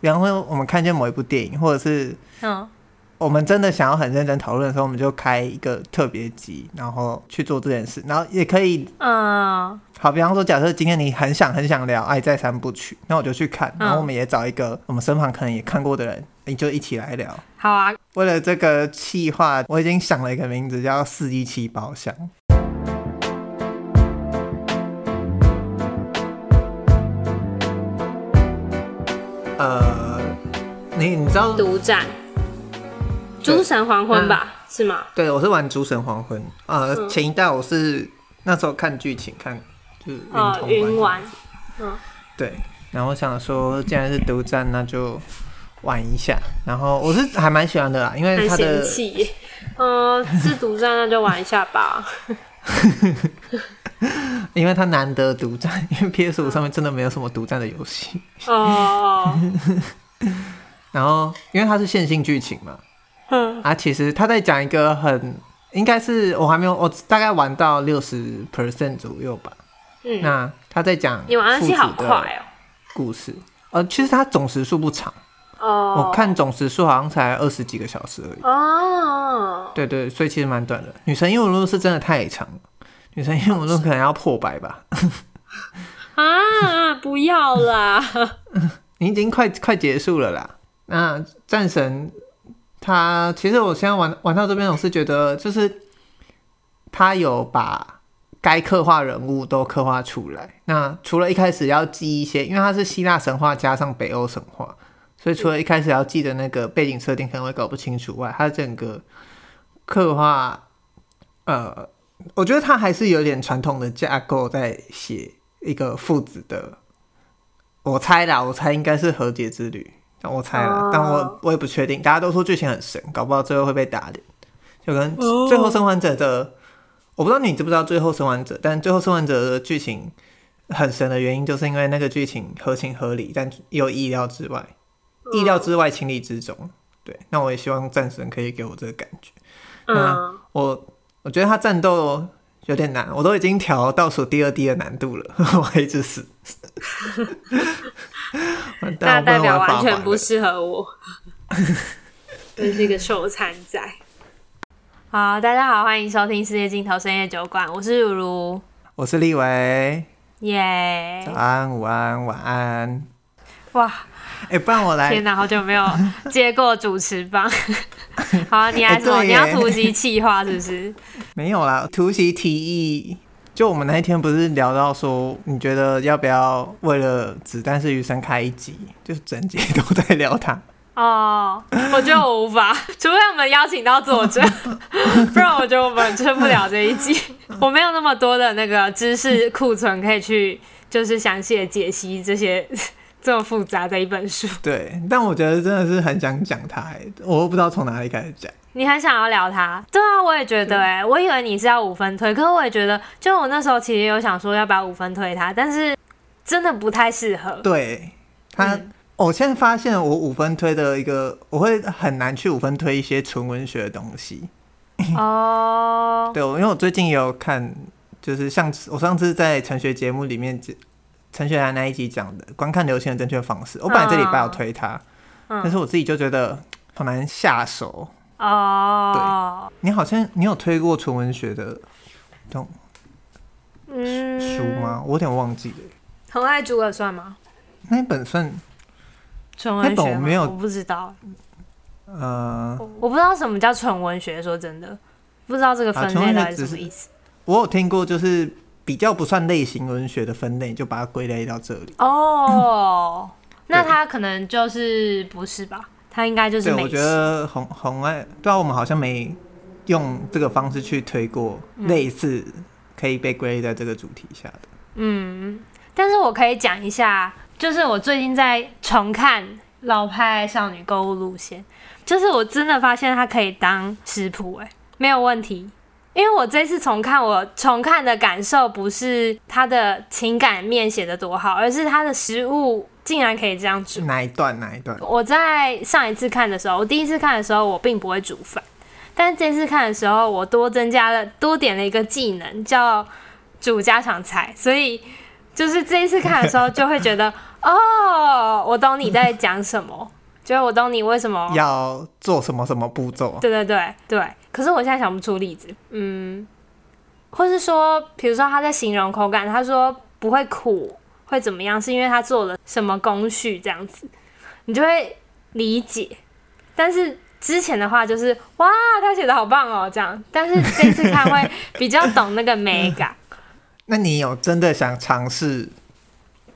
比方说我们看见某一部电影，或者是嗯。我们真的想要很认真讨论的时候，我们就开一个特别集，然后去做这件事。然后也可以，嗯，好，比方说，假设今天你很想很想聊《爱在三部曲》，那我就去看。然后我们也找一个我们身旁可能也看过的人，你就一起来聊。好啊。为了这个企划，我已经想了一个名字，叫“四一七包厢”。呃，你你知道独占。诸神黄昏吧，嗯、是吗？对，我是玩诸神黄昏。呃，嗯、前一代我是那时候看剧情看，就是云云玩。嗯，对。然后我想说，既然是独占，那就玩一下。然后我是还蛮喜欢的啦，因为他的，嗯、呃，是独占，那就玩一下吧。因为他难得独占，因为 PS 五上面真的没有什么独占的游戏。哦。然后，因为它是线性剧情嘛。嗯啊，其实他在讲一个很，应该是我还没有，我大概玩到六十 percent 左右吧。嗯，那他在讲，你玩的好快哦。故事，呃，其实它总时数不长。哦。我看总时数好像才二十几个小时而已。哦。对对，所以其实蛮短的。女神异闻录是真的太长了，女神异闻录可能要破百吧。啊！不要啦，你已经快快结束了啦。那战神。他其实我现在玩玩到这边，我是觉得就是他有把该刻画人物都刻画出来。那除了一开始要记一些，因为他是希腊神话加上北欧神话，所以除了一开始要记得那个背景设定可能会搞不清楚外，他整个刻画，呃，我觉得他还是有点传统的架构在写一个父子的。我猜啦，我猜应该是和解之旅。但我猜了，但我我也不确定。大家都说剧情很神，搞不好最后会被打脸。就跟《最后生还者》的，我不知道你知不知道《最后生还者》，但《最后生还者》的剧情很神的原因，就是因为那个剧情合情合理，但又意料之外，意料之外，情理之中。对，那我也希望战神可以给我这个感觉。那我我觉得他战斗有点难，我都已经调倒数第二低的难度了，我还一直死。那代表完全不适合我，这是一个受残仔。好，大家好，欢迎收听《世界尽头深夜酒馆》，我是如如，我是立维，耶 Yeah！早安、午安、晚安。哇，哎、欸，不然我来。天哪，好久没有接过主持棒。好，你来说，欸、你要突袭企划是不是？没有啦，突袭提议。就我们那一天不是聊到说，你觉得要不要为了子弹是余生开一集？就是整集都在聊他哦。我觉得我无法，除非我们邀请到作者，不然我觉得我们撑不了这一集。我没有那么多的那个知识库存可以去，就是详细的解析这些这么复杂的一本书。对，但我觉得真的是很想讲他，我都不知道从哪里开始讲。你很想要聊它？对啊，我也觉得哎、欸，我以为你是要五分推，可是我也觉得，就我那时候其实有想说要不要五分推它，但是真的不太适合。对他，嗯、我现在发现我五分推的一个，我会很难去五分推一些纯文学的东西。哦，对，因为我最近也有看，就是上次我上次在陈学节目里面，陈雪兰那一集讲的观看流行的正确方式，我本来这礼拜要推他，嗯、但是我自己就觉得好难下手。哦，oh. 对，你好像你有推过纯文学的这种书吗？嗯、我有点忘记了。很爱诸葛算吗？那本算纯文学没有，我不知道。呃，我不知道什么叫纯文学。说真的，不知道这个分类到底什么意思。我有听过，就是比较不算类型文学的分类，就把它归类到这里。哦，oh, 那它可能就是不是吧？它应该就是美。对，我觉得红红爱对啊，我们好像没用这个方式去推过类似可以被归类在这个主题下的。嗯，但是我可以讲一下，就是我最近在重看老派少女购物路线，就是我真的发现它可以当食谱，哎，没有问题。因为我这次重看，我重看的感受不是他的情感面写的多好，而是他的食物。竟然可以这样煮？哪一段？哪一段？我在上一次看的时候，我第一次看的时候，我并不会煮饭，但是这次看的时候，我多增加了，多点了一个技能，叫煮家常菜。所以就是这一次看的时候，就会觉得，哦，我懂你在讲什么，就是我懂你为什么要做什么什么步骤。对对对对，可是我现在想不出例子，嗯，或是说，比如说他在形容口感，他说不会苦，会怎么样？是因为他做了什么工序这样子，你就会理解。但是之前的话就是哇，他写的好棒哦，这样。但是这次看会比较懂那个美感。那你有真的想尝试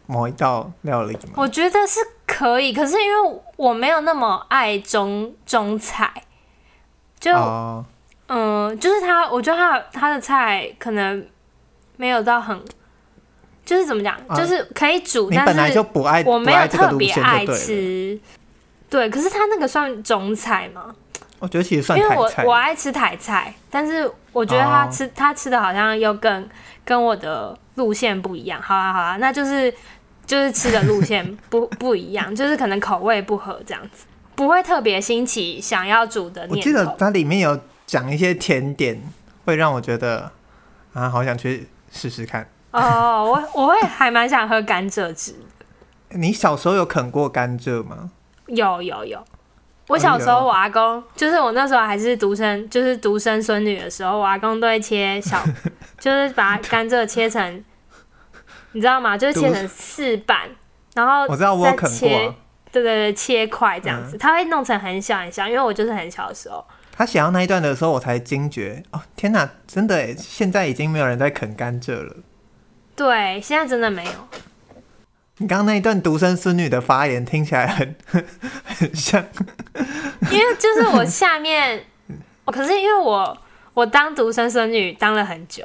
某一道料理吗？我觉得是可以，可是因为我没有那么爱中中菜，就、oh. 嗯，就是他，我觉得他他的菜可能没有到很，就是怎么讲，uh, 就是可以煮，但是本来就不爱，我没有特别爱吃。对，可是他那个算中菜吗？我觉得其实算，因为我我爱吃台菜，但是我觉得他吃、oh. 他吃的好像又更跟我的路线不一样。好啊好啊，那就是就是吃的路线 不不一样，就是可能口味不合这样子，不会特别新奇想要煮的念头。我记得它里面有讲一些甜点，会让我觉得啊，好想去试试看。哦、oh,，我我会还蛮想喝甘蔗汁。你小时候有啃过甘蔗吗？有有有。我小时候，我阿公就是我那时候还是独生，就是独生孙女的时候，我阿公都会切小，就是把甘蔗切成，你知道吗？就是切成四瓣，然后我知道我啃过，对对对，切块这样子，他会弄成很小很小，因为我就是很小的时候。他写到那一段的时候，我才惊觉哦，天哪，真的耶，现在已经没有人在啃甘蔗了。对，现在真的没有。你刚刚那一段独生孙女的发言听起来很很像，因为就是我下面，可是因为我我当独生孙女当了很久，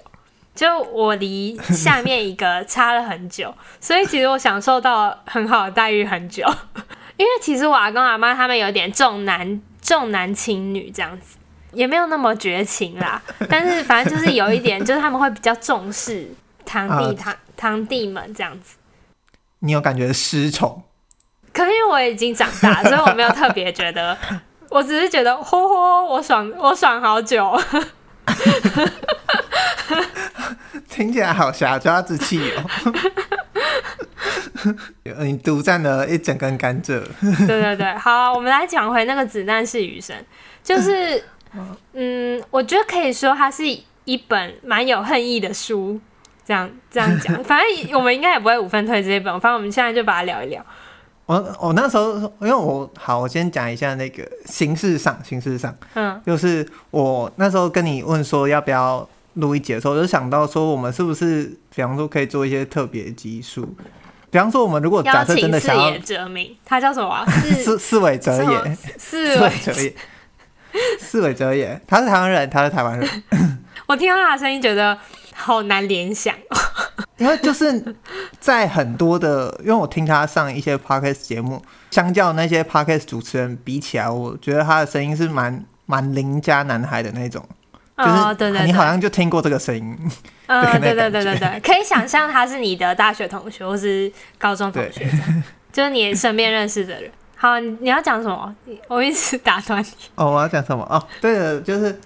就我离下面一个差了很久，所以其实我享受到很好的待遇很久。因为其实我阿公阿妈他们有点重男重男轻女这样子，也没有那么绝情啦，但是反正就是有一点，就是他们会比较重视堂弟堂堂弟们这样子。你有感觉失宠？可是因为我已经长大，所以我没有特别觉得。我只是觉得，嚯嚯，我爽，我爽好久。听起来好侠抓之气哦。你独占了一整根甘蔗。对对对，好，我们来讲回那个子弹是雨神，就是，嗯，我觉得可以说它是一本蛮有恨意的书。这样这样讲，反正我们应该也不会五分推这一本，反正我们现在就把它聊一聊。我我那时候因为我好，我先讲一下那个形式上，形式上，嗯，就是我那时候跟你问说要不要录一节的时候，我就想到说我们是不是，比方说可以做一些特别集数，比方说我们如果假设真的想要，哲明，他叫什么、啊？四四尾哲也，四尾哲也，四尾哲也，他是台湾人，他是台湾人。我听到他的声音，觉得。好难联想，因为就是在很多的，因为我听他上一些 podcast 节目，相较那些 podcast 主持人比起来，我觉得他的声音是蛮蛮邻家男孩的那种，哦，对对，你好像就听过这个声音，嗯，对对对对对，可以想象他是你的大学同学或是高中同学，就是你身边认识的人。好，你要讲什么？我一直打断你。哦，我要讲什么？哦，对的，就是。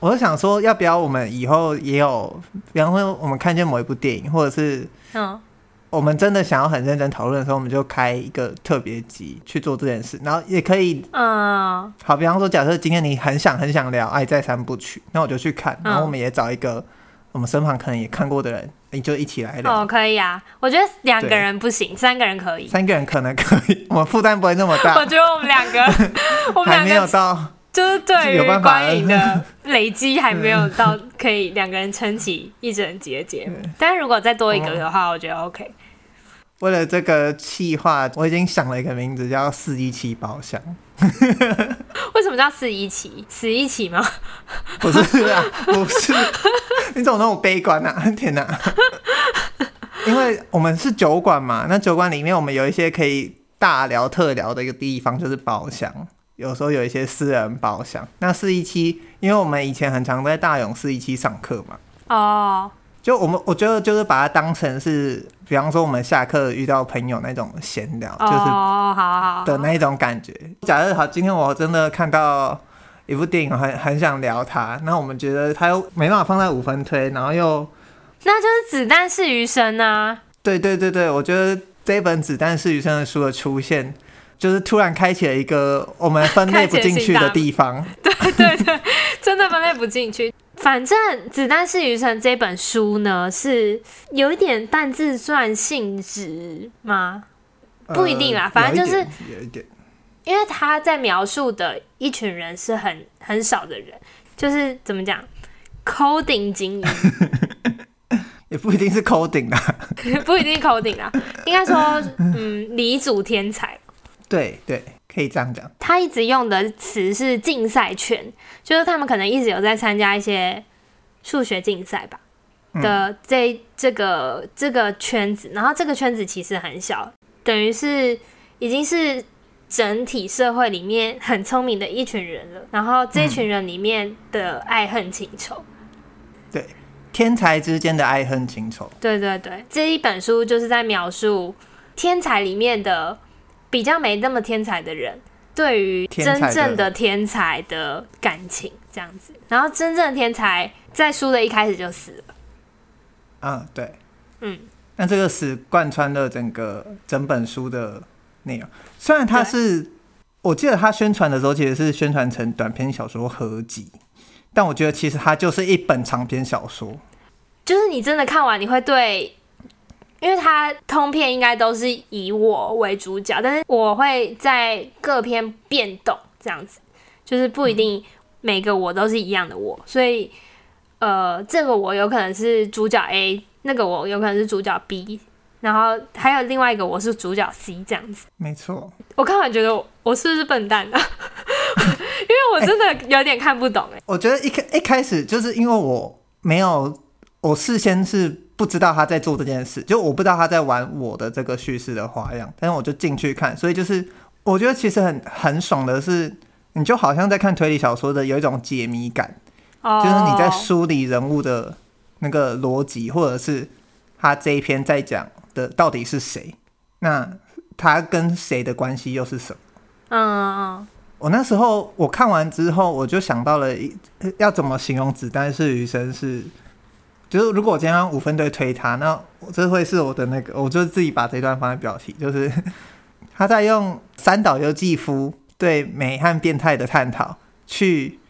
我是想说，要不要我们以后也有，比方说我们看见某一部电影，或者是，嗯，我们真的想要很认真讨论的时候，我们就开一个特别集去做这件事，然后也可以，嗯，好，比方说，假设今天你很想很想聊《爱在三部曲》，那我就去看，然后我们也找一个我们身旁可能也看过的人，你就一起来聊。哦，可以啊，我觉得两个人不行，三个人可以，三个人可能可以，我们负担不会那么大。我觉得我们两个，我们两个还没有到。就是对于观影的累积还没有到可以两个人撑起一整集的节目，但是如果再多一个的话，我觉得 OK。为了这个气划，我已经想了一个名字，叫“四一七包厢”。为什么叫四一七？死一起吗？不是啊，不是。你怎么那么悲观啊？天哪！因为我们是酒馆嘛，那酒馆里面我们有一些可以大聊特聊的一个地方，就是包厢。有时候有一些私人包厢，那四一七，因为我们以前很常在大勇四一七上课嘛，哦、oh.，就我们我觉得就是把它当成是，比方说我们下课遇到朋友那种闲聊，就是哦好好的那一种感觉。Oh, 好好好。假设好，今天我真的看到一部电影很，很很想聊它，那我们觉得它又没办法放在五分推，然后又，那就是子弹是余生啊。对对对对，我觉得这一本子弹是余生的书的出现，就是突然开启了一个我们分类不进去的地方。对对对，真的分类不进去。反正《子弹是余生》这本书呢，是有一点半自传性质吗？不一定啦，反正就是有一点，因为他在描述的一群人是很很少的人，就是怎么讲，coding 精英，也不一定是 coding 啦，不一定 coding 啦，应该说，嗯，离组天才，对对，可以这样讲。他一直用的词是竞赛圈，就是他们可能一直有在参加一些数学竞赛吧的这这个这个圈子，然后这个圈子其实很小。等于是已经是整体社会里面很聪明的一群人了，然后这群人里面的爱恨情仇，嗯、对，天才之间的爱恨情仇，对对对，这一本书就是在描述天才里面的比较没那么天才的人对于真正的天才的感情这样子，然后真正的天才在书的一开始就死了，嗯，对，嗯。那这个是贯穿了整个整本书的内容。虽然它是，我记得他宣传的时候其实是宣传成短篇小说合集，但我觉得其实它就是一本长篇小说。就是你真的看完，你会对，因为它通篇应该都是以我为主角，但是我会在各篇变动这样子，就是不一定每个我都是一样的我，所以呃，这个我有可能是主角 A。那个我有可能是主角 B，然后还有另外一个我是主角 C 这样子。没错，我看完觉得我，我是不是笨蛋啊？因为我真的有点看不懂哎、欸。我觉得一开一开始就是因为我没有，我事先是不知道他在做这件事，就我不知道他在玩我的这个叙事的花样，但是我就进去看，所以就是我觉得其实很很爽的是，你就好像在看推理小说的有一种解谜感，oh. 就是你在梳理人物的。那个逻辑，或者是他这一篇在讲的到底是谁？那他跟谁的关系又是什么？嗯嗯，我那时候我看完之后，我就想到了要怎么形容子弹是余生是，就是如果我今天用五分队推他，那这会是我的那个，我就自己把这段放在标题，就是 他在用三岛由纪夫对美和变态的探讨，去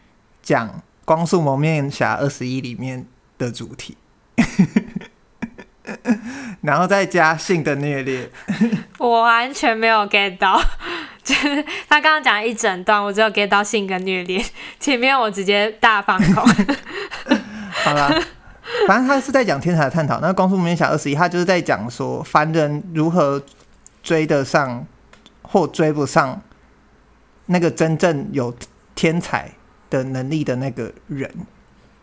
讲《光速蒙面侠二十一》里面。的主题，然后再加性的虐恋，我完全没有 get 到，就是他刚刚讲一整段，我只有 get 到性跟虐恋，前面我直接大放空。好了，反正他是在讲天才的探讨。那《光速蒙面侠二十一》，他就是在讲说凡人如何追得上或追不上那个真正有天才的能力的那个人。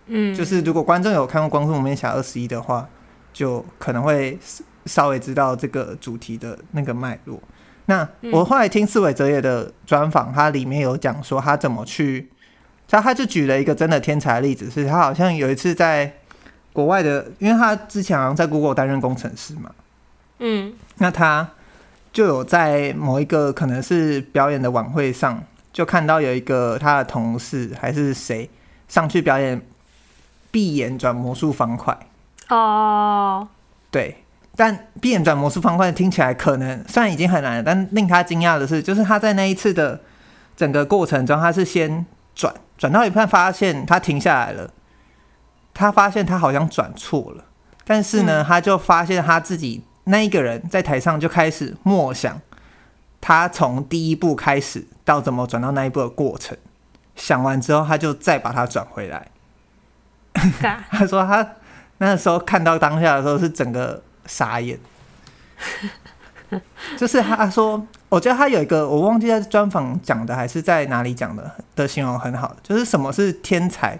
嗯，就是如果观众有看过《光速蒙面侠二十一》的话，就可能会稍微知道这个主题的那个脉络。那我后来听四尾哲也的专访，他里面有讲说他怎么去，他他就举了一个真的天才的例子，是他好像有一次在国外的，因为他之前好像在 Google 担任工程师嘛，嗯，那他就有在某一个可能是表演的晚会上，就看到有一个他的同事还是谁上去表演。闭眼转魔术方块哦，oh. 对，但闭眼转魔术方块听起来可能虽然已经很难了，但令他惊讶的是，就是他在那一次的整个过程中，他是先转转到一半，发现他停下来了，他发现他好像转错了，但是呢，嗯、他就发现他自己那一个人在台上就开始默想，他从第一步开始到怎么转到那一步的过程，想完之后，他就再把它转回来。他说他那时候看到当下的时候是整个傻眼，就是他说，我觉得他有一个我忘记在专访讲的还是在哪里讲的的形容很好，就是什么是天才？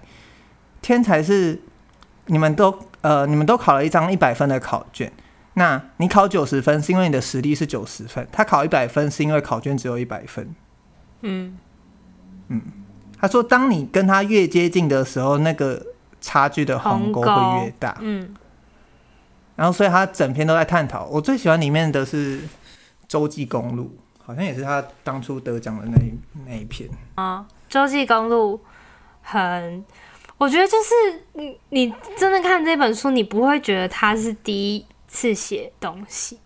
天才是你们都呃你们都考了一张一百分的考卷，那你考九十分是因为你的实力是九十分，他考一百分是因为考卷只有一百分。嗯嗯，他说当你跟他越接近的时候，那个。差距的鸿沟会越大，嗯，然后所以他整篇都在探讨。我最喜欢里面的是《洲际公路》，好像也是他当初得奖的那一那一篇啊。《洲际公路》很，我觉得就是你你真的看这本书，你不会觉得他是第一次写东西，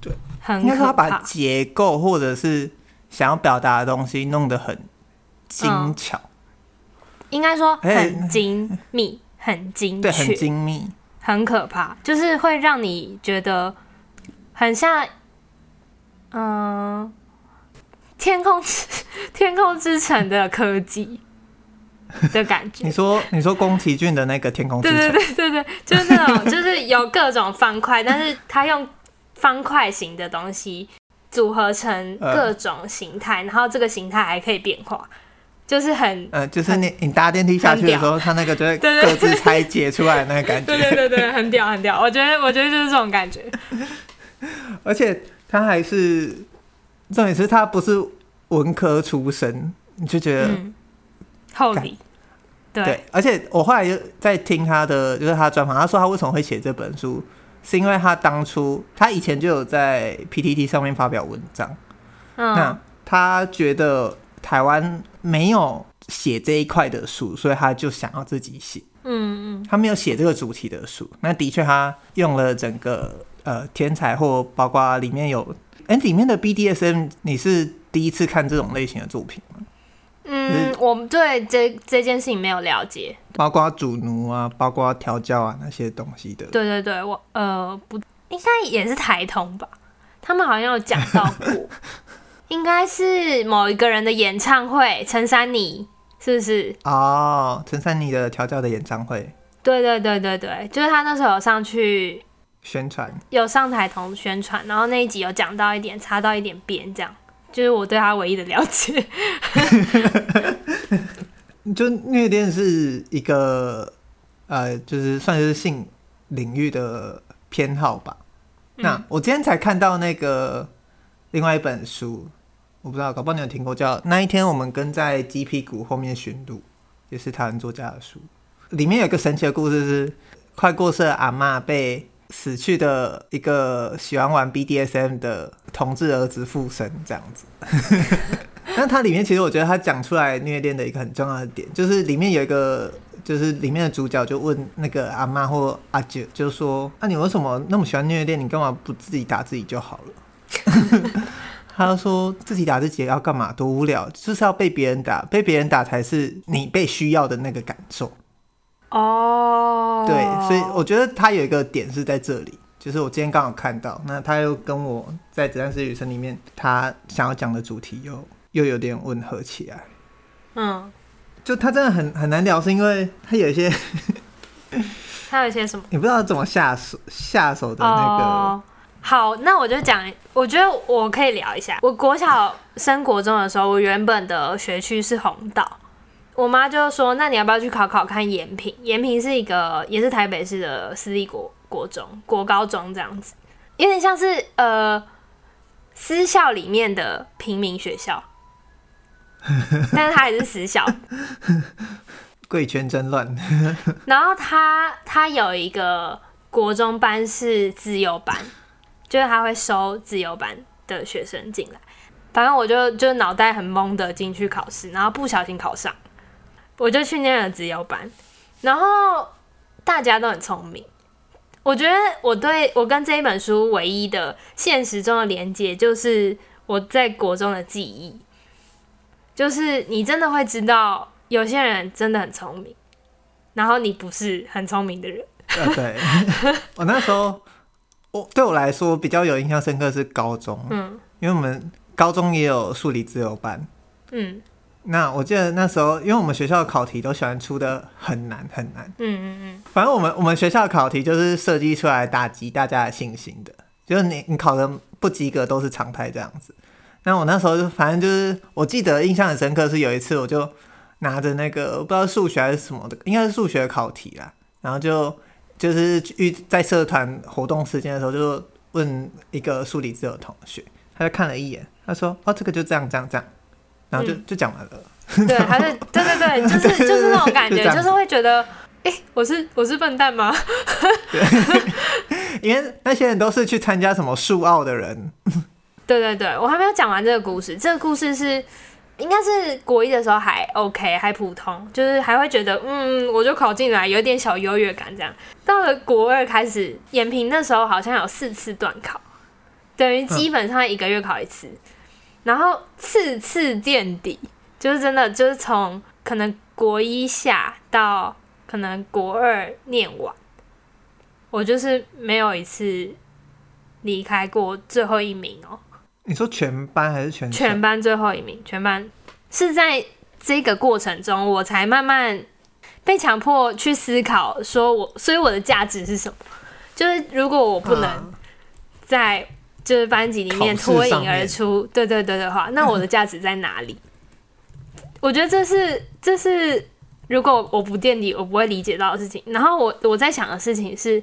对，很应该说他把可怕。结构或者是想要表达的东西弄得很精巧，应该说哎。很精密、很精对，很确、精密。很可怕，就是会让你觉得很像，嗯、天空之 天空之城的科技的感觉你。说，你说宫崎骏的那个《天空之城》，对对对对对，就是那种，就是有各种方块，但是他用方块型的东西组合成各种形态，然后这个形态还可以变化，就是很呃，就是你你搭电梯下去的时候，它那个就会各自拆解出来的那个感觉。对对对对，很屌很屌，我觉得我觉得就是这种感觉。而且他还是重点是他不是文科出身，你就觉得、嗯，厚礼，对对。而且我后来就在听他的，就是他专访，他说他为什么会写这本书，是因为他当初他以前就有在 PTT 上面发表文章，嗯，那他觉得台湾没有写这一块的书，所以他就想要自己写。嗯嗯，他没有写这个主题的书，那的确他用了整个呃天才或包括里面有，哎、欸，里面的 BDSM 你是第一次看这种类型的作品吗？嗯，我们对这这件事情没有了解。包括主奴啊，包括调教啊那些东西的。对对对，我呃不应该也是台通吧？他们好像有讲到过，应该是某一个人的演唱会，陈珊妮是不是？哦，陈珊妮的调教的演唱会对对对对对，就是他那时候有上去宣传，有上台同宣传，然后那一集有讲到一点，插到一点边，这样就是我对他唯一的了解。就虐恋是一个呃，就是算是性领域的偏好吧。嗯、那我今天才看到那个另外一本书，我不知道，搞不好你有听过，叫《那一天我们跟在鸡屁股后面寻路》，也是台湾作家的书。里面有一个神奇的故事是，快过世的阿嬷被死去的一个喜欢玩 BDSM 的同志儿子附身，这样子。那它里面其实我觉得他讲出来虐恋的一个很重要的点，就是里面有一个，就是里面的主角就问那个阿妈或阿姐，就说：“那、你为什么那么喜欢虐恋？你干嘛不自己打自己就好了？” 他说：“自己打自己要干嘛？多无聊！就是要被别人打，被别人打才是你被需要的那个感受。”哦，对，所以我觉得他有一个点是在这里，就是我今天刚好看到，那他又跟我在《子弹是女生》里面他想要讲的主题又。又有点吻合起来，嗯，就他真的很很难聊，是因为他有一些，他有一些什么，你不知道怎么下手下手的那个。哦、好，那我就讲，我觉得我可以聊一下。我国小升国中的时候，我原本的学区是弘道，我妈就说：“那你要不要去考考看延平？延平是一个也是台北市的私立国国中、国高中这样子，有点像是呃私校里面的平民学校。”但是他还是私校，贵圈真乱。然后他他有一个国中班是自由班，就是他会收自由班的学生进来。反正我就就脑袋很懵的进去考试，然后不小心考上，我就去念了自由班。然后大家都很聪明，我觉得我对我跟这一本书唯一的现实中的连接，就是我在国中的记忆。就是你真的会知道，有些人真的很聪明，然后你不是很聪明的人。呃，对，我那时候，我对我来说比较有印象深刻是高中，嗯，因为我们高中也有数理自由班，嗯，那我记得那时候，因为我们学校的考题都喜欢出的很难很难，嗯嗯嗯，反正我们我们学校的考题就是设计出来打击大家的信心的，就是你你考的不及格都是常态这样子。那我那时候就反正就是，我记得印象很深刻是有一次，我就拿着那个我不知道数学还是什么的，应该是数学考题啦，然后就就是遇在社团活动时间的时候，就问一个数理自由同学，他就看了一眼，他说：“哦，这个就这样这样这样。”然后就、嗯、就讲完了。对，还是对对对，就是 就是那种感觉，就，就是会觉得，哎、欸，我是我是笨蛋吗？对，因为那些人都是去参加什么数奥的人。对对对，我还没有讲完这个故事。这个故事是应该是国一的时候还 OK，还普通，就是还会觉得嗯，我就考进来，有点小优越感这样。到了国二开始，延平那时候好像有四次断考，等于基本上一个月考一次，嗯、然后次次垫底，就是真的就是从可能国一下到可能国二念完，我就是没有一次离开过最后一名哦。你说全班还是全全班最后一名？全班是在这个过程中，我才慢慢被强迫去思考，说我所以我的价值是什么？就是如果我不能在就是班级里面脱颖而出，对对对的话，那我的价值在哪里？我觉得这是这是如果我不垫底，我不会理解到的事情。然后我我在想的事情是，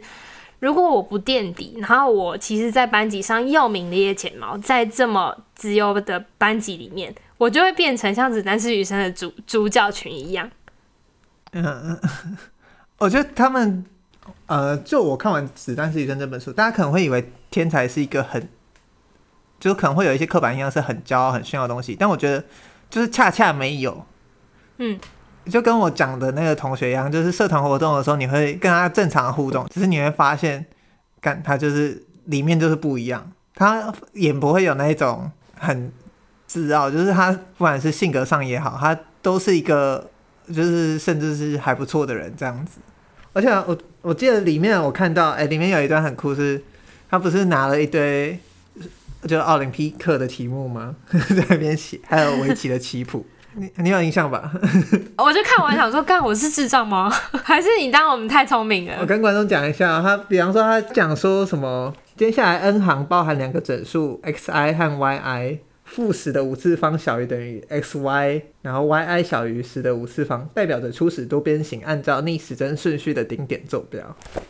如果我不垫底，然后我其实，在班级上又名列前茅，在这么自由的班级里面，我就会变成像子弹是雨声的主主角群一样。嗯，我觉得他们。呃，就我看完《子弹是雨声》这本书，大家可能会以为天才是一个很，就可能会有一些刻板印象，是很骄傲、很炫耀的东西。但我觉得，就是恰恰没有。嗯，就跟我讲的那个同学一样，就是社团活动的时候，你会跟他正常互动，只是你会发现，干他就是里面就是不一样，他也不会有那一种很自傲，就是他不管是性格上也好，他都是一个，就是甚至是还不错的人这样子。而且我我记得里面我看到，哎、欸，里面有一段很酷是，是他不是拿了一堆就是奥林匹克的题目吗？在那边写，还有围棋的棋谱，你你有印象吧？我就看完想说，干我是智障吗？还是你当我们太聪明了？我跟观众讲一下，他比方说他讲说什么，接下来 n 行包含两个整数 xi 和 yi。负十的五次方小于等于 x y，然后 y i 小于十的五次方，代表着初始多边形按照逆时针顺序的顶点坐标。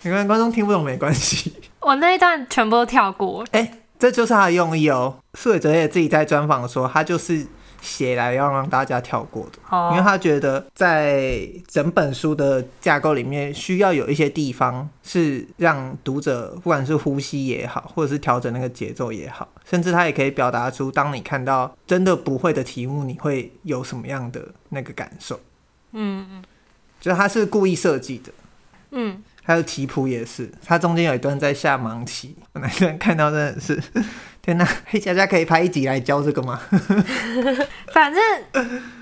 没关系，观众听不懂没关系。我那一段全部都跳过。哎、欸，这就是他的用意哦。苏伟哲也自己在专访说，他就是。写来要让大家跳过的，oh. 因为他觉得在整本书的架构里面，需要有一些地方是让读者不管是呼吸也好，或者是调整那个节奏也好，甚至他也可以表达出，当你看到真的不会的题目，你会有什么样的那个感受？嗯嗯，就他是故意设计的，嗯，还有题谱也是，他中间有一段在下盲棋，我那段看到真的是。天呐，黑佳佳可以拍一集来教这个吗？反正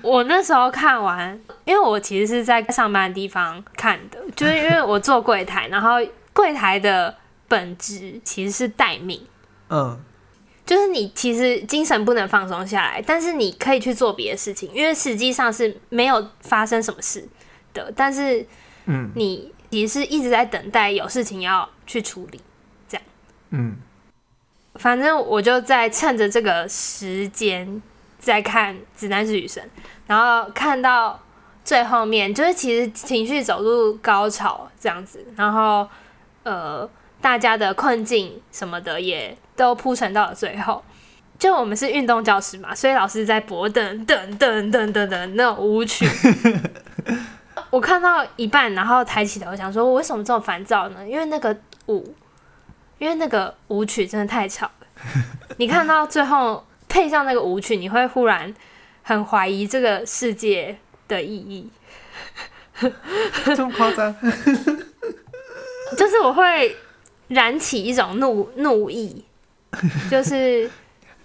我那时候看完，因为我其实是在上班的地方看的，就是因为我做柜台，然后柜台的本质其实是待命。嗯，就是你其实精神不能放松下来，但是你可以去做别的事情，因为实际上是没有发生什么事的。但是，嗯，你其实是一直在等待有事情要去处理，这样，嗯。反正我就在趁着这个时间在看《子弹是雨神》，然后看到最后面，就是其实情绪走入高潮这样子，然后呃，大家的困境什么的也都铺陈到了最后。就我们是运动教室嘛，所以老师在播等等等等等等那种舞曲。我看到一半，然后抬起头想说，我为什么这么烦躁呢？因为那个舞。因为那个舞曲真的太吵了，你看到最后配上那个舞曲，你会忽然很怀疑这个世界的意义。这么夸张？就是我会燃起一种怒怒意，就是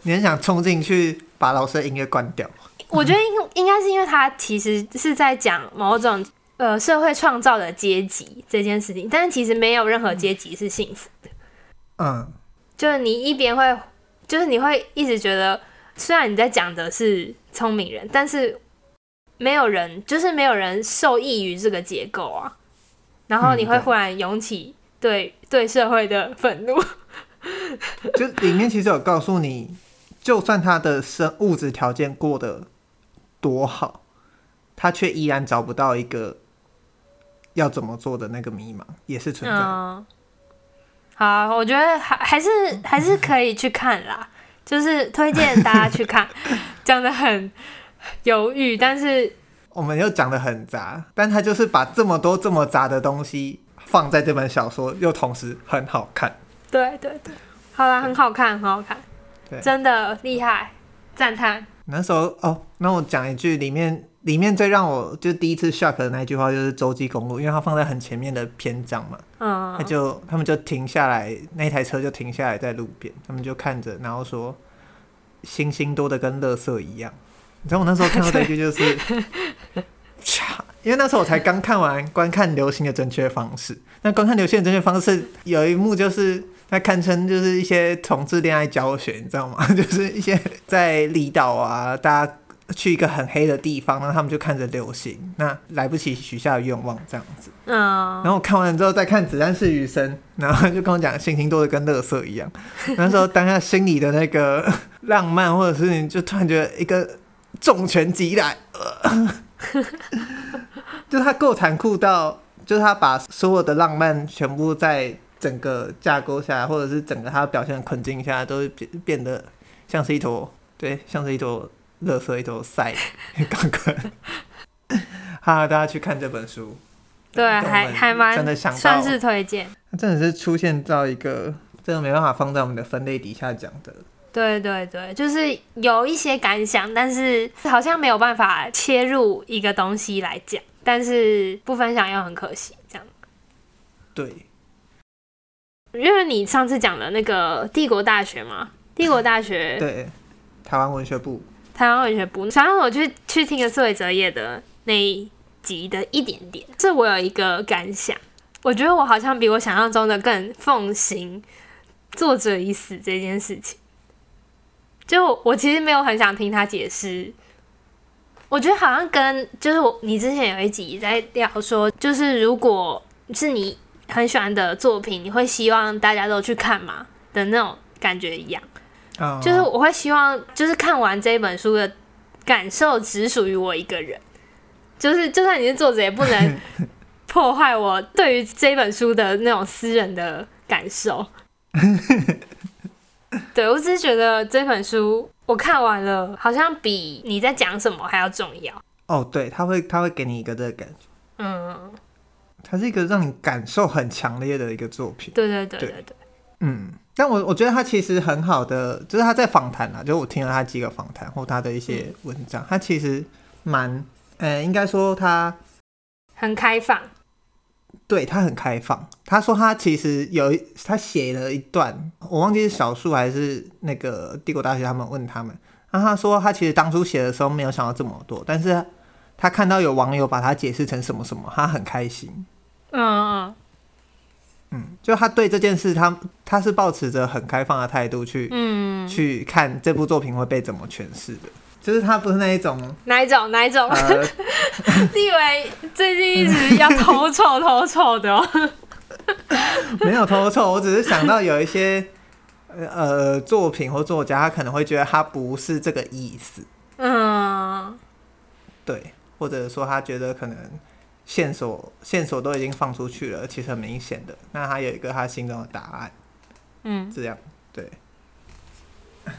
你很想冲进去把老师的音乐关掉。我觉得应应该是因为他其实是在讲某种呃社会创造的阶级这件事情，但是其实没有任何阶级是幸福的。嗯，就是你一边会，就是你会一直觉得，虽然你在讲的是聪明人，但是没有人，就是没有人受益于这个结构啊。然后你会忽然涌起对、嗯、对，对社会的愤怒。就里面其实有告诉你，就算他的生物质条件过得多好，他却依然找不到一个要怎么做的那个迷茫，也是存在。嗯好，我觉得还还是还是可以去看啦，就是推荐大家去看，讲的很犹豫，但是我们又讲的很杂，但他就是把这么多这么杂的东西放在这本小说，又同时很好看。对对对，好啦，很好看，很好看，对，真的厉害，赞叹。那时候哦，那我讲一句，里面里面最让我就第一次 shock 的那句话就是洲际公路，因为它放在很前面的篇章嘛。嗯。他就他们就停下来，那台车就停下来在路边，他们就看着，然后说：“星星多的跟垃圾一样。”你知道我那时候看到这一句就是，因为那时候我才刚看完《观看流星的正确方式》，那观看流星的正确方式有一幕就是。那堪称就是一些同志恋爱教学，你知道吗？就是一些在离岛啊，大家去一个很黑的地方，然后他们就看着流星，那来不及许下愿望这样子。嗯。然后我看完了之后再看《子弹是余生》，然后就跟我讲星星多的跟垃圾一样。那时候当下心里的那个 浪漫，或者是你就突然觉得一个重拳击来，呃、就他够残酷到，就是他把所有的浪漫全部在。整个架构下来，或者是整个他表现的困境下，都会变变得像是一坨，对，像是一坨垃圾，一头塞。刚刚，哈，大家去看这本书，对，还还蛮真的想算是推荐。真的是出现到一个真的没办法放在我们的分类底下讲的。对对对，就是有一些感想，但是好像没有办法切入一个东西来讲，但是不分享又很可惜，这样。对。因为你上次讲的那个帝国大学嘛，帝国大学对，台湾文学部，台湾文学部，想让我去去听个苏伟哲业的那一集的一点点，这我有一个感想，我觉得我好像比我想象中的更奉行作者已死这件事情，就我其实没有很想听他解释，我觉得好像跟就是我你之前有一集在聊说，就是如果是你。很喜欢的作品，你会希望大家都去看吗？的那种感觉一样，oh. 就是我会希望，就是看完这本书的感受只属于我一个人，就是就算你是作者，也不能 破坏我对于这本书的那种私人的感受。对，我只是觉得这本书我看完了，好像比你在讲什么还要重要。哦，oh, 对，他会他会给你一个这个感觉，嗯。它是一个让你感受很强烈的一个作品。对对对对对，对。嗯，但我我觉得他其实很好的，就是他在访谈啊，就是我听了他几个访谈或他的一些文章，他、嗯、其实蛮，呃、欸，应该说他很开放。对，他很开放。他说他其实有一，他写了一段，我忘记是小树还是那个帝国大学他们问他们，然后他说他其实当初写的时候没有想到这么多，但是他看到有网友把他解释成什么什么，他很开心。嗯嗯，就他对这件事他，他他是抱持着很开放的态度去，嗯，去看这部作品会被怎么诠释的。就是他不是那一种，哪一种哪一种？呃、你以为最近一直要偷臭偷臭的？没有偷臭，我只是想到有一些呃作品或作家，他可能会觉得他不是这个意思。嗯，对，或者说他觉得可能。线索线索都已经放出去了，其实很明显的。那他有一个他心中的答案，嗯，这样对。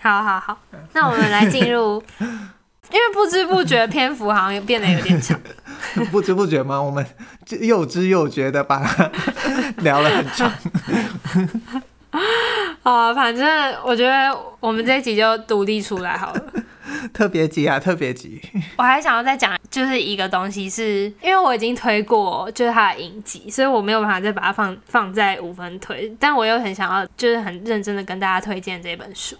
好好好，那我们来进入，因为不知不觉篇幅好像变得有点长。不知不觉吗？我们又知又觉的把它聊了很长。啊，反正我觉得我们这一集就独立出来好了。特别急啊，特别急！我还想要再讲，就是一个东西是，是因为我已经推过，就是它的影集，所以我没有办法再把它放放在五分推。但我又很想要，就是很认真的跟大家推荐这本书，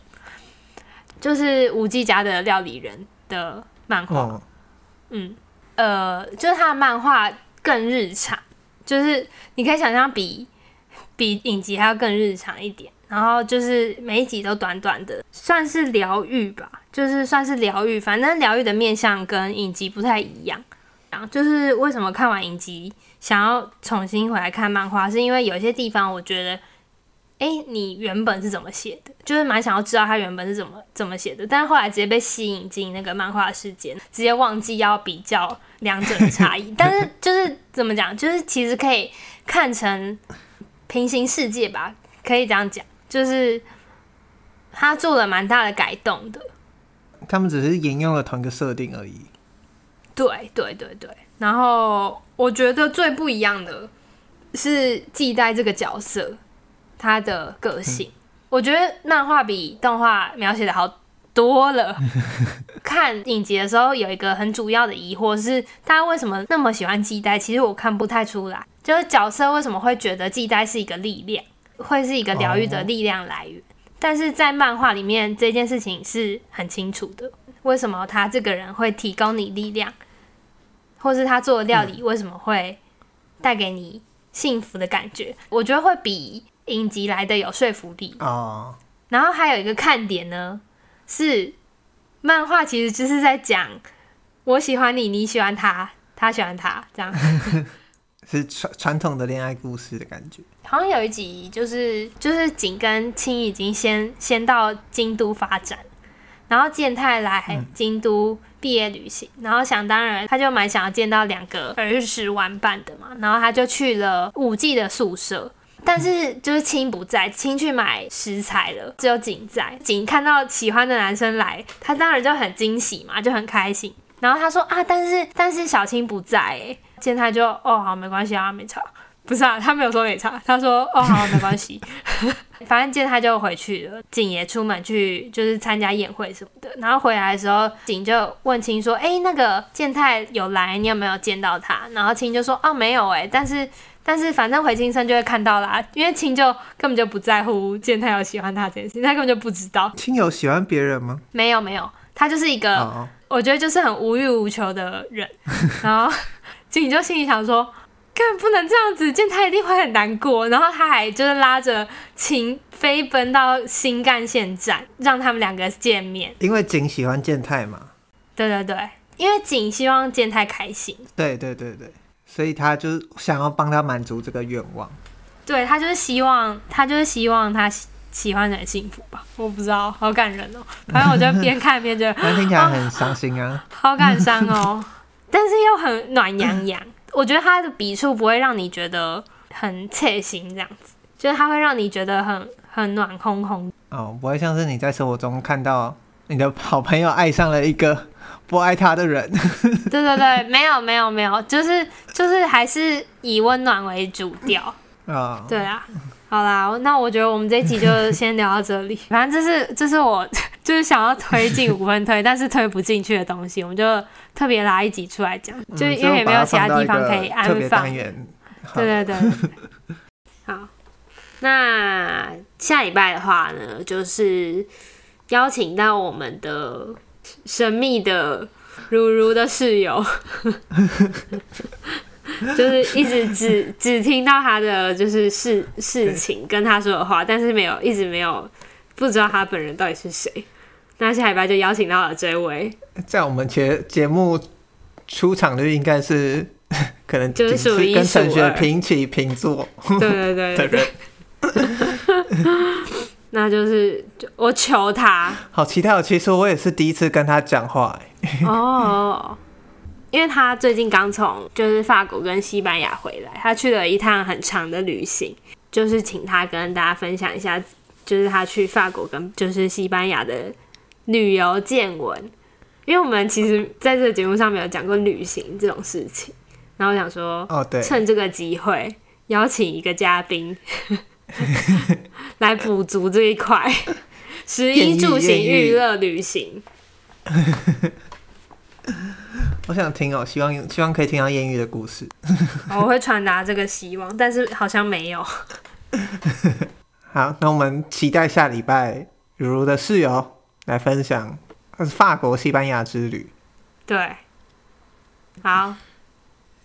就是吴季家的料理人的漫画。哦、嗯，呃，就是他的漫画更日常，就是你可以想象比比影集还要更日常一点。然后就是每一集都短短的，算是疗愈吧，就是算是疗愈。反正疗愈的面向跟影集不太一样。就是为什么看完影集想要重新回来看漫画，是因为有些地方我觉得，哎，你原本是怎么写的？就是蛮想要知道他原本是怎么怎么写的。但是后来直接被吸引进那个漫画世界，直接忘记要比较两者的差异。但是就是怎么讲，就是其实可以看成平行世界吧，可以这样讲。就是他做了蛮大的改动的，他们只是沿用了同一个设定而已。对对对对，然后我觉得最不一样的是季代这个角色，他的个性，嗯、我觉得漫画比动画描写的好多了。看影集的时候，有一个很主要的疑惑是，大家为什么那么喜欢季代？其实我看不太出来。就是角色为什么会觉得系带是一个力量，会是一个疗愈的力量来源。哦、但是在漫画里面，这件事情是很清楚的。为什么他这个人会提供你力量，或是他做的料理为什么会带给你幸福的感觉？嗯、我觉得会比影集来的有说服力。哦。然后还有一个看点呢，是漫画其实就是在讲我喜欢你，你喜欢他，他喜欢他，这样 是传传统的恋爱故事的感觉。好像有一集就是就是景跟青已经先先到京都发展。然后健太来京都毕业旅行，然后想当然他就蛮想要见到两个儿时玩伴的嘛，然后他就去了五季的宿舍，但是就是青不在，青去买食材了，只有景在。景看到喜欢的男生来，他当然就很惊喜嘛，就很开心。然后他说啊，但是但是小青不在，哎，健太就哦好没关系啊，没差。不是啊，他没有说没差，他说哦好，没关系，反正健太就回去了。景也出门去就是参加宴会什么的，然后回来的时候，景就问青说：“哎、欸，那个健太有来，你有没有见到他？”然后青就说：“哦，没有哎、欸，但是但是反正回青生就会看到啦，因为青就根本就不在乎健太有喜欢他这件事，他根本就不知道。”青有喜欢别人吗？没有没有，他就是一个，oh, oh. 我觉得就是很无欲无求的人。然后景就心里想说。更不能这样子，健太一定会很难过。然后他还就是拉着秦飞奔到新干线站，让他们两个见面。因为景喜欢健太嘛。对对对，因为景希望健太开心。对对对对，所以他就是想要帮他满足这个愿望。对，他就是希望，他就是希望他喜欢的人幸福吧。我不知道，好感人哦。反正我就边看边觉得，听起来很伤心啊，哦、好感伤哦，但是又很暖洋洋。我觉得他的笔触不会让你觉得很切心，这样子，就是他会让你觉得很很暖烘烘。哦，不会像是你在生活中看到你的好朋友爱上了一个 不爱他的人。对对对，没有没有没有，就是就是还是以温暖为主调。啊、哦，对啊，好啦，那我觉得我们这一集就先聊到这里。反正这是这是我就是想要推进 五分推，但是推不进去的东西，我们就。特别拉一集出来讲，嗯、就因为也没有其他地方可以安放。对对对，好。那下礼拜的话呢，就是邀请到我们的神秘的如如的室友，就是一直只只听到他的就是事事情跟他说的话，但是没有一直没有不知道他本人到底是谁。那下礼拜就邀请到了这位，在我们节节目出场率应该是 可能就是属于跟陈学平起平坐，对对对的人，那就是我求他，好期待哦！其实我也是第一次跟他讲话哦，因为他最近刚从就是法国跟西班牙回来，他去了一趟很长的旅行，就是请他跟大家分享一下，就是他去法国跟就是西班牙的。旅游见闻，因为我们其实在这个节目上没有讲过旅行这种事情，然后我想说，哦对，趁这个机会邀请一个嘉宾 来补足这一块，食衣住行娱乐旅行。我想听哦，希望希望可以听到艳遇的故事。我会传达这个希望，但是好像没有。好，那我们期待下礼拜如如的室友。来分享，是法国西班牙之旅。对，好，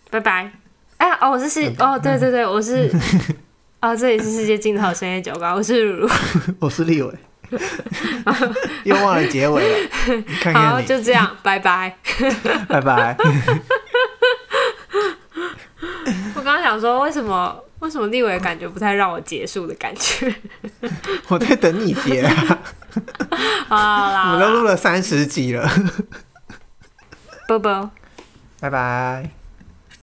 拜拜。哎、欸，哦，我是世，哦，对对对，我是，哦，这里是世界尽头深夜酒吧，我是如如，我是立伟，又忘了结尾了。看看好，就这样，拜拜，拜拜。我刚刚想说，为什么？为什么立伟感觉不太让我结束的感觉？我在等你结啊！好啦，我们都录了三十集了。啵啵，拜拜。